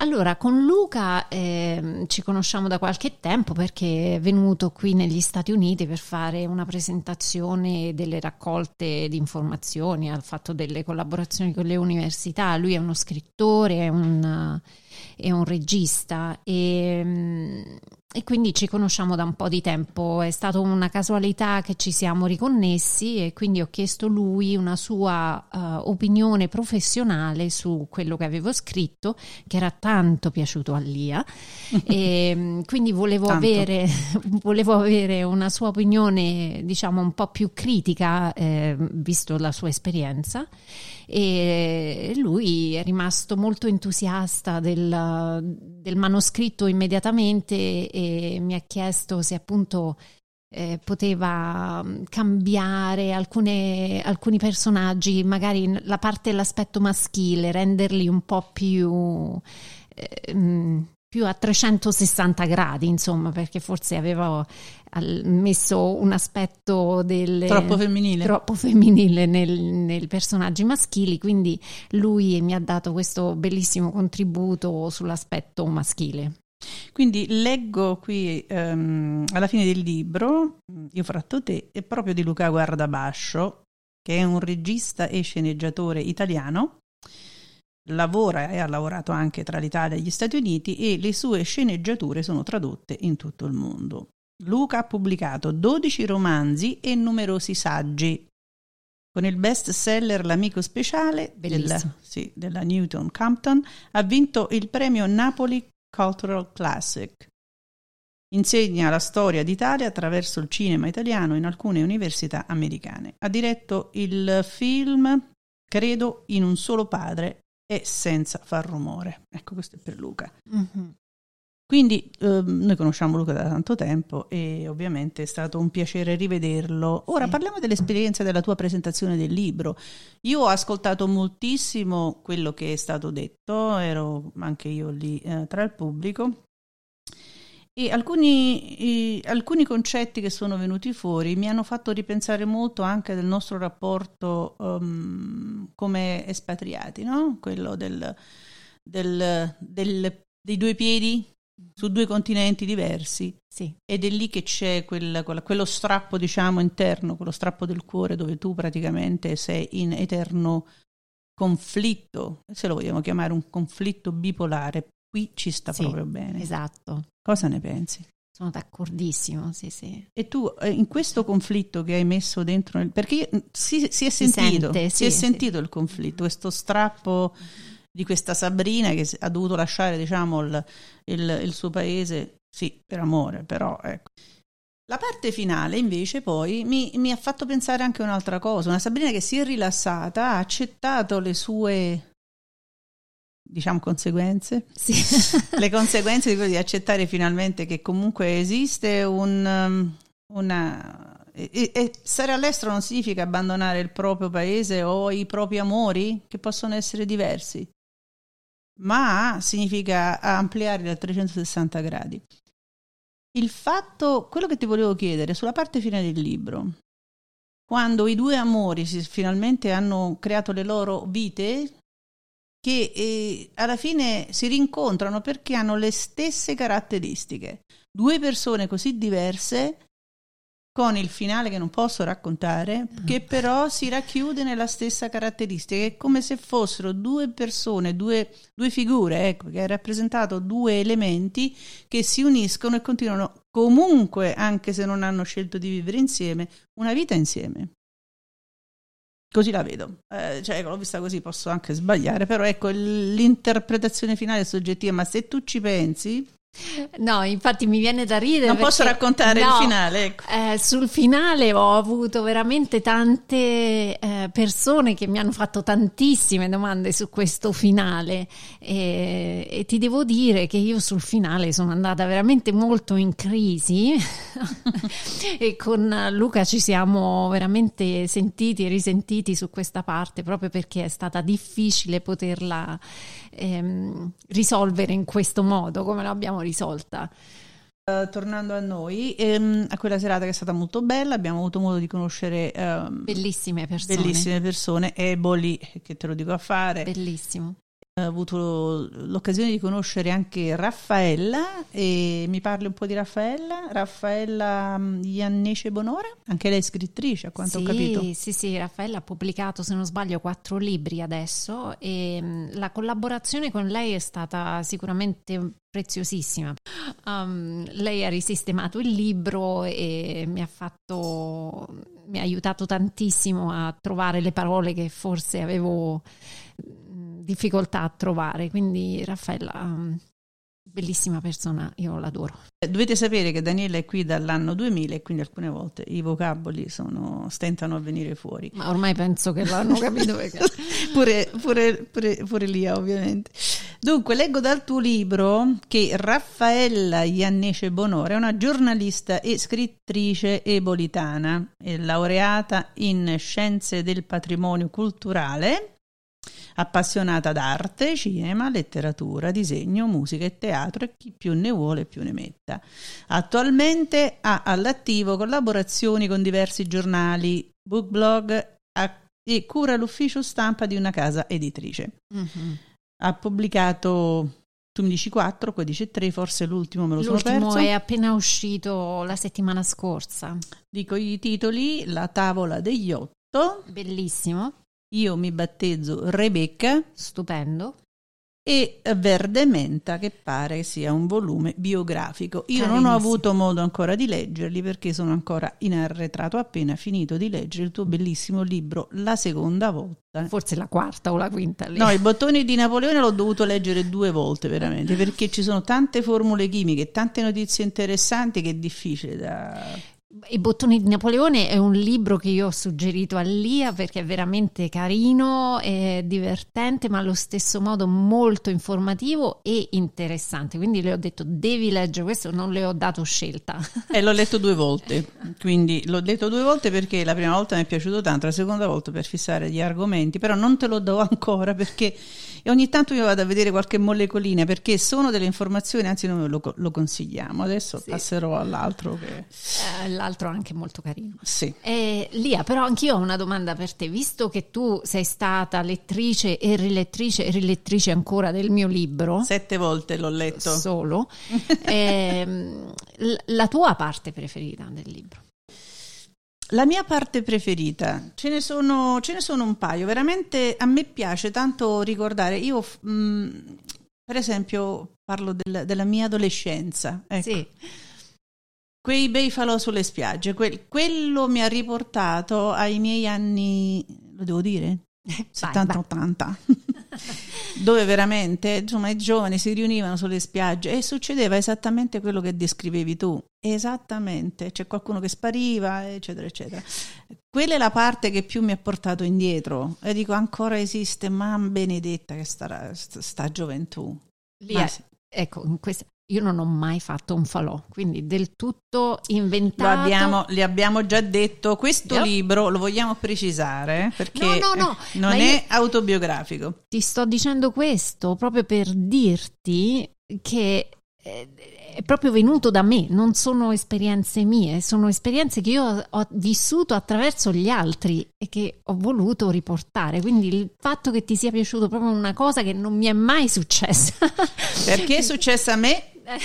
Allora, con Luca eh, ci conosciamo da qualche tempo perché è venuto qui negli Stati Uniti per fare una presentazione delle raccolte di informazioni, ha fatto delle collaborazioni con le università, lui è uno scrittore, è un, è un regista. E, e quindi ci conosciamo da un po' di tempo, è stata una casualità che ci siamo riconnessi e quindi ho chiesto lui una sua uh, opinione professionale su quello che avevo scritto, che era tanto piaciuto a Lia. *laughs* E mm, quindi volevo avere, *laughs* volevo avere, una sua opinione diciamo un po' più critica eh, visto la sua esperienza e lui è rimasto molto entusiasta del, del manoscritto immediatamente e mi ha chiesto se appunto eh, poteva mm, cambiare alcune, alcuni personaggi, magari la parte dell'aspetto maschile, renderli un po' più... Eh, mm, più a 360 gradi, insomma, perché forse avevo messo un aspetto del, troppo femminile, troppo femminile nel, nei personaggi maschili, quindi lui mi ha dato questo bellissimo contributo sull'aspetto maschile. Quindi leggo qui um, alla fine del libro, Io fratto te, è proprio di Luca Guardabascio, che è un regista e sceneggiatore italiano lavora e ha lavorato anche tra l'Italia e gli Stati Uniti e le sue sceneggiature sono tradotte in tutto il mondo. Luca ha pubblicato 12 romanzi e numerosi saggi. Con il best seller L'amico speciale della, sì, della Newton Compton ha vinto il premio Napoli Cultural Classic. Insegna la storia d'Italia attraverso il cinema italiano in alcune università americane. Ha diretto il film Credo in un solo padre e senza far rumore. Ecco, questo è per Luca. Mm-hmm. Quindi eh, noi conosciamo Luca da tanto tempo e ovviamente è stato un piacere rivederlo. Ora sì. parliamo dell'esperienza della tua presentazione del libro. Io ho ascoltato moltissimo quello che è stato detto, ero anche io lì eh, tra il pubblico e alcuni, eh, alcuni, concetti che sono venuti fuori mi hanno fatto ripensare molto anche del nostro rapporto um, come espatriati, no? quello del, del, del, dei due piedi su due continenti diversi. Sì. Ed è lì che c'è quel, quello strappo, diciamo, interno, quello strappo del cuore dove tu praticamente sei in eterno conflitto, se lo vogliamo chiamare un conflitto bipolare, qui ci sta sì, proprio bene. Esatto. Cosa ne pensi? Sono d'accordissimo, sì, sì. E tu eh, in questo conflitto che hai messo dentro, nel, perché si, si, è sentito, si, sente, si sì, è sentito il conflitto, questo strappo di questa Sabrina che ha dovuto lasciare, diciamo, il, il, il suo paese, sì, per amore, però ecco. La parte finale invece poi mi, mi, ha fatto pensare anche a un'altra cosa, una Sabrina che si è rilassata, ha accettato le sue diciamo conseguenze, sì. *laughs* le *laughs* conseguenze di, quello di accettare finalmente che comunque esiste un, um, una... E, e stare all'estero non significa abbandonare il proprio paese o i propri amori che possono essere diversi, ma significa ampliare da 360 gradi. Il fatto, quello che ti volevo chiedere sulla parte finale del libro, quando i due amori si, finalmente hanno creato le loro vite, che eh, alla fine si rincontrano perché hanno le stesse caratteristiche. Due persone così diverse con il finale che non posso raccontare, che però si racchiude nella stessa caratteristica, è come se fossero due persone, due, due figure, ecco, che ha rappresentato due elementi che si uniscono e continuano comunque, anche se non hanno scelto di vivere insieme, una vita insieme. Così la vedo, eh, cioè l'ho vista così, posso anche sbagliare, però ecco l'interpretazione finale è soggettiva, ma se tu ci pensi, No, infatti mi viene da ridere. Non posso raccontare no, il finale. Ecco. Eh, sul finale ho avuto veramente tante eh, persone che mi hanno fatto tantissime domande su questo finale e, e, ti devo dire che io sul finale sono andata veramente molto in crisi *laughs* e con Luca ci siamo veramente sentiti e risentiti su questa parte proprio perché è stata difficile poterla ehm, risolvere in questo modo come l'abbiamo risolta. Uh, tornando a noi, ehm, a quella serata che è stata molto bella, abbiamo avuto modo di conoscere ehm, bellissime persone. Bellissime persone, Eboli, che te lo dico a fare. Bellissimo. Ho avuto l'occasione di conoscere anche Raffaella e mi parli un po' di Raffaella, Raffaella mm, Iannece Bonore, anche lei è scrittrice a quanto sì, ho capito. Sì, sì, Raffaella ha pubblicato se non sbaglio quattro libri adesso e mm, la collaborazione con lei è stata sicuramente preziosissima. Um, lei ha risistemato il libro e mi ha fatto, mi ha aiutato tantissimo a trovare le parole che forse avevo difficoltà a trovare. Quindi Raffaella, mm, bellissima persona, io l'adoro. Eh, dovete sapere che Daniela è qui dall'anno 2000 e quindi alcune volte i vocaboli sono, stentano a venire fuori. Ma ormai penso che l'hanno *laughs* capito perché... pure, pure, pure, pure Lia ovviamente. Dunque, leggo dal tuo libro che Raffaella Iannece Bonore è una giornalista e scrittrice ebolitana, è laureata in scienze del patrimonio culturale appassionata d'arte, cinema, letteratura, disegno, musica e teatro e chi più ne vuole più ne metta. Attualmente ha all'attivo collaborazioni con diversi giornali, bookblog e cura l'ufficio stampa di una casa editrice. Mm-hmm. Ha pubblicato tu mi dici 4, poi dici 3, forse l'ultimo me lo l'ultimo sono perso. è appena uscito la settimana scorsa. Dico i titoli, La tavola degli otto. Bellissimo. Io mi battezzo Rebecca. Stupendo. E Verde Menta, che pare sia un volume biografico. Io non ho avuto modo ancora di leggerli perché sono ancora in arretrato. Appena finito di leggere il tuo bellissimo libro la seconda volta. Forse la quarta o la quinta. Lì. No, i bottoni di Napoleone l'ho dovuto leggere due volte veramente perché ci sono tante formule chimiche, tante notizie interessanti che è difficile da i bottoni di Napoleone è un libro che io ho suggerito a Lia perché è veramente carino, è divertente, ma allo stesso modo molto informativo e interessante. Quindi le ho detto devi leggere questo, non le ho dato scelta. E l'ho letto due *laughs* volte, quindi l'ho letto due volte perché la prima volta mi è piaciuto tanto, la seconda volta per fissare gli argomenti, però non te lo do ancora perché ogni tanto io vado a vedere qualche molecolina perché sono delle informazioni, anzi noi lo, lo consigliamo. Adesso sì. passerò all'altro che... Eh, l'altro anche molto carino. Sì. Eh, Lia, però anch'io ho una domanda per te, visto che tu sei stata lettrice e rilettrice e rilettrice ancora del mio libro. Sette volte l'ho letto. Solo. *laughs* eh, la tua parte preferita del libro? La mia parte preferita, ce ne, sono, ce ne sono un paio, veramente a me piace tanto ricordare, io mh, mm, per esempio parlo del, della mia adolescenza, ecco. sì. Quei bei falò sulle spiagge, quel, quello mi ha riportato ai miei anni, lo devo dire? 70-80 *laughs* dove veramente insomma, i giovani si riunivano sulle spiagge e succedeva esattamente quello che descrivevi tu. Esattamente, c'è qualcuno che spariva eccetera eccetera. Quella è la parte che più mi ha portato indietro. E dico ancora esiste ma benedetta che sta, sta gioventù. Lì è, ecco, in questa, io non ho mai fatto un falò, quindi del tutto inventato. Lo abbiamo, le abbiamo già detto, questo yep. libro lo vogliamo precisare perché no, no, no, non è autobiografico. Ti sto dicendo questo proprio per dirti che eh, è proprio venuto da me, non sono esperienze mie, sono esperienze che io ho vissuto attraverso gli altri e che ho voluto riportare. Quindi il fatto che ti sia piaciuto proprio una cosa che non mi è mai successa. Perché è successa a me 哎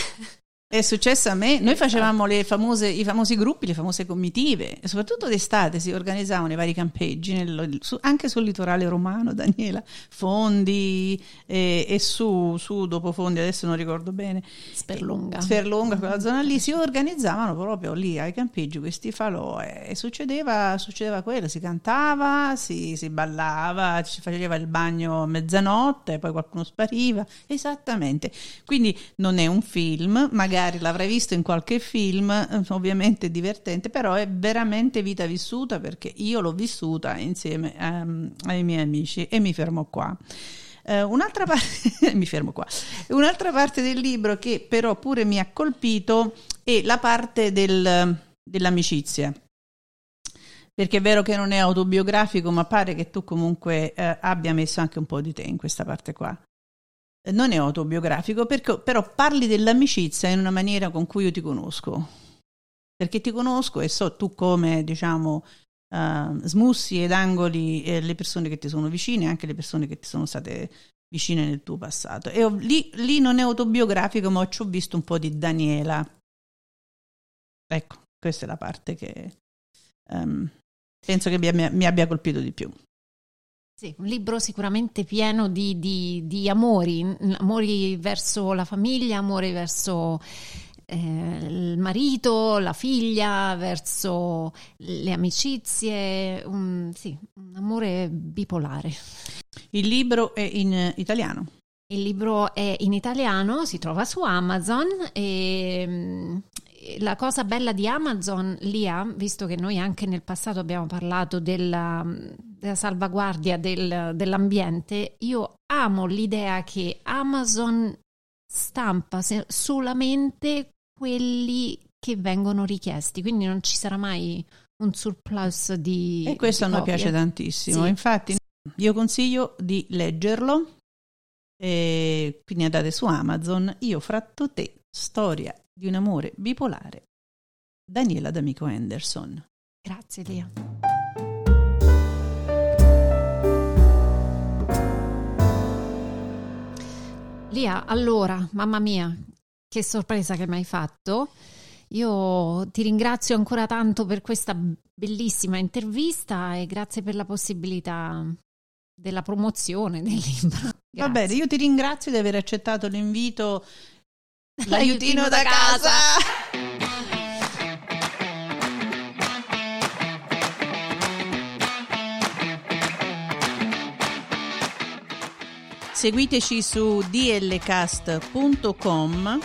È successo a me, noi esatto. facevamo famose, i famosi gruppi, le famose comitive, e soprattutto d'estate si organizzavano i vari campeggi, nel, su, anche sul litorale romano, Daniela, Fondi e, e su, su, dopo Fondi, adesso non ricordo bene. Sperlunga. Sperlunga, quella zona lì, si organizzavano proprio lì ai campeggi questi falò e, e succedeva, succedeva quello, si cantava, si, si ballava, si faceva il bagno a mezzanotte, poi qualcuno spariva, esattamente. Quindi non è un film, magari magari l'avrai visto in qualche film, eh, ovviamente divertente, però è veramente vita vissuta perché io l'ho vissuta insieme um, ai miei amici e mi fermo qua. Uh, un'altra parte, *laughs* qua. Un'altra parte del libro che però pure mi ha colpito è la parte del, dell'amicizia. Perché è vero che non è autobiografico, ma pare che tu comunque eh, abbia messo anche un po' di te in questa parte qua non è autobiografico, perché, però parli dell'amicizia in una maniera con cui io ti conosco. Perché ti conosco e so tu come, diciamo, uh, smussi ed angoli eh, le persone che ti sono vicine, anche le persone che ti sono state vicine nel tuo passato. E ho, lì, lì, non è autobiografico, ma ci ho visto un po' di Daniela. Ecco, questa è la parte che um, penso che mi, mi abbia colpito di più. Sì, un libro sicuramente pieno di, di, di amori, amori verso la famiglia, amori verso eh, il marito, la figlia, verso le amicizie, un, sì, un amore bipolare. Il libro è in italiano. Il libro è in italiano, si trova su Amazon e la cosa bella di Amazon, Lia, visto che noi anche nel passato abbiamo parlato della, della salvaguardia del, dell'ambiente, io amo l'idea che Amazon stampa solamente quelli che vengono richiesti, quindi non ci sarà mai un surplus di... E questo a noi piace tantissimo, sì. infatti io consiglio di leggerlo, e quindi andate su Amazon, io fratto te, storia di un amore bipolare. Daniela D'Amico Anderson. Grazie Lia. Lia, allora, mamma mia, che sorpresa che mi hai fatto. Io ti ringrazio ancora tanto per questa bellissima intervista e grazie per la possibilità della promozione del libro. Grazie. *laughs* Va bene, io ti ringrazio di aver accettato l'invito *laughs* L'aiutino da casa. Seguiteci su dlcast.com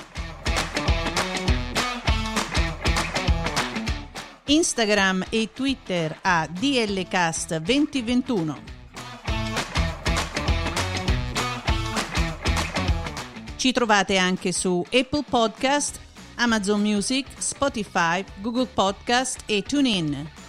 Instagram e Twitter a dlcast2021 Ci trovate anche su Apple Podcast, Amazon Music, Spotify, Google Podcast e TuneIn.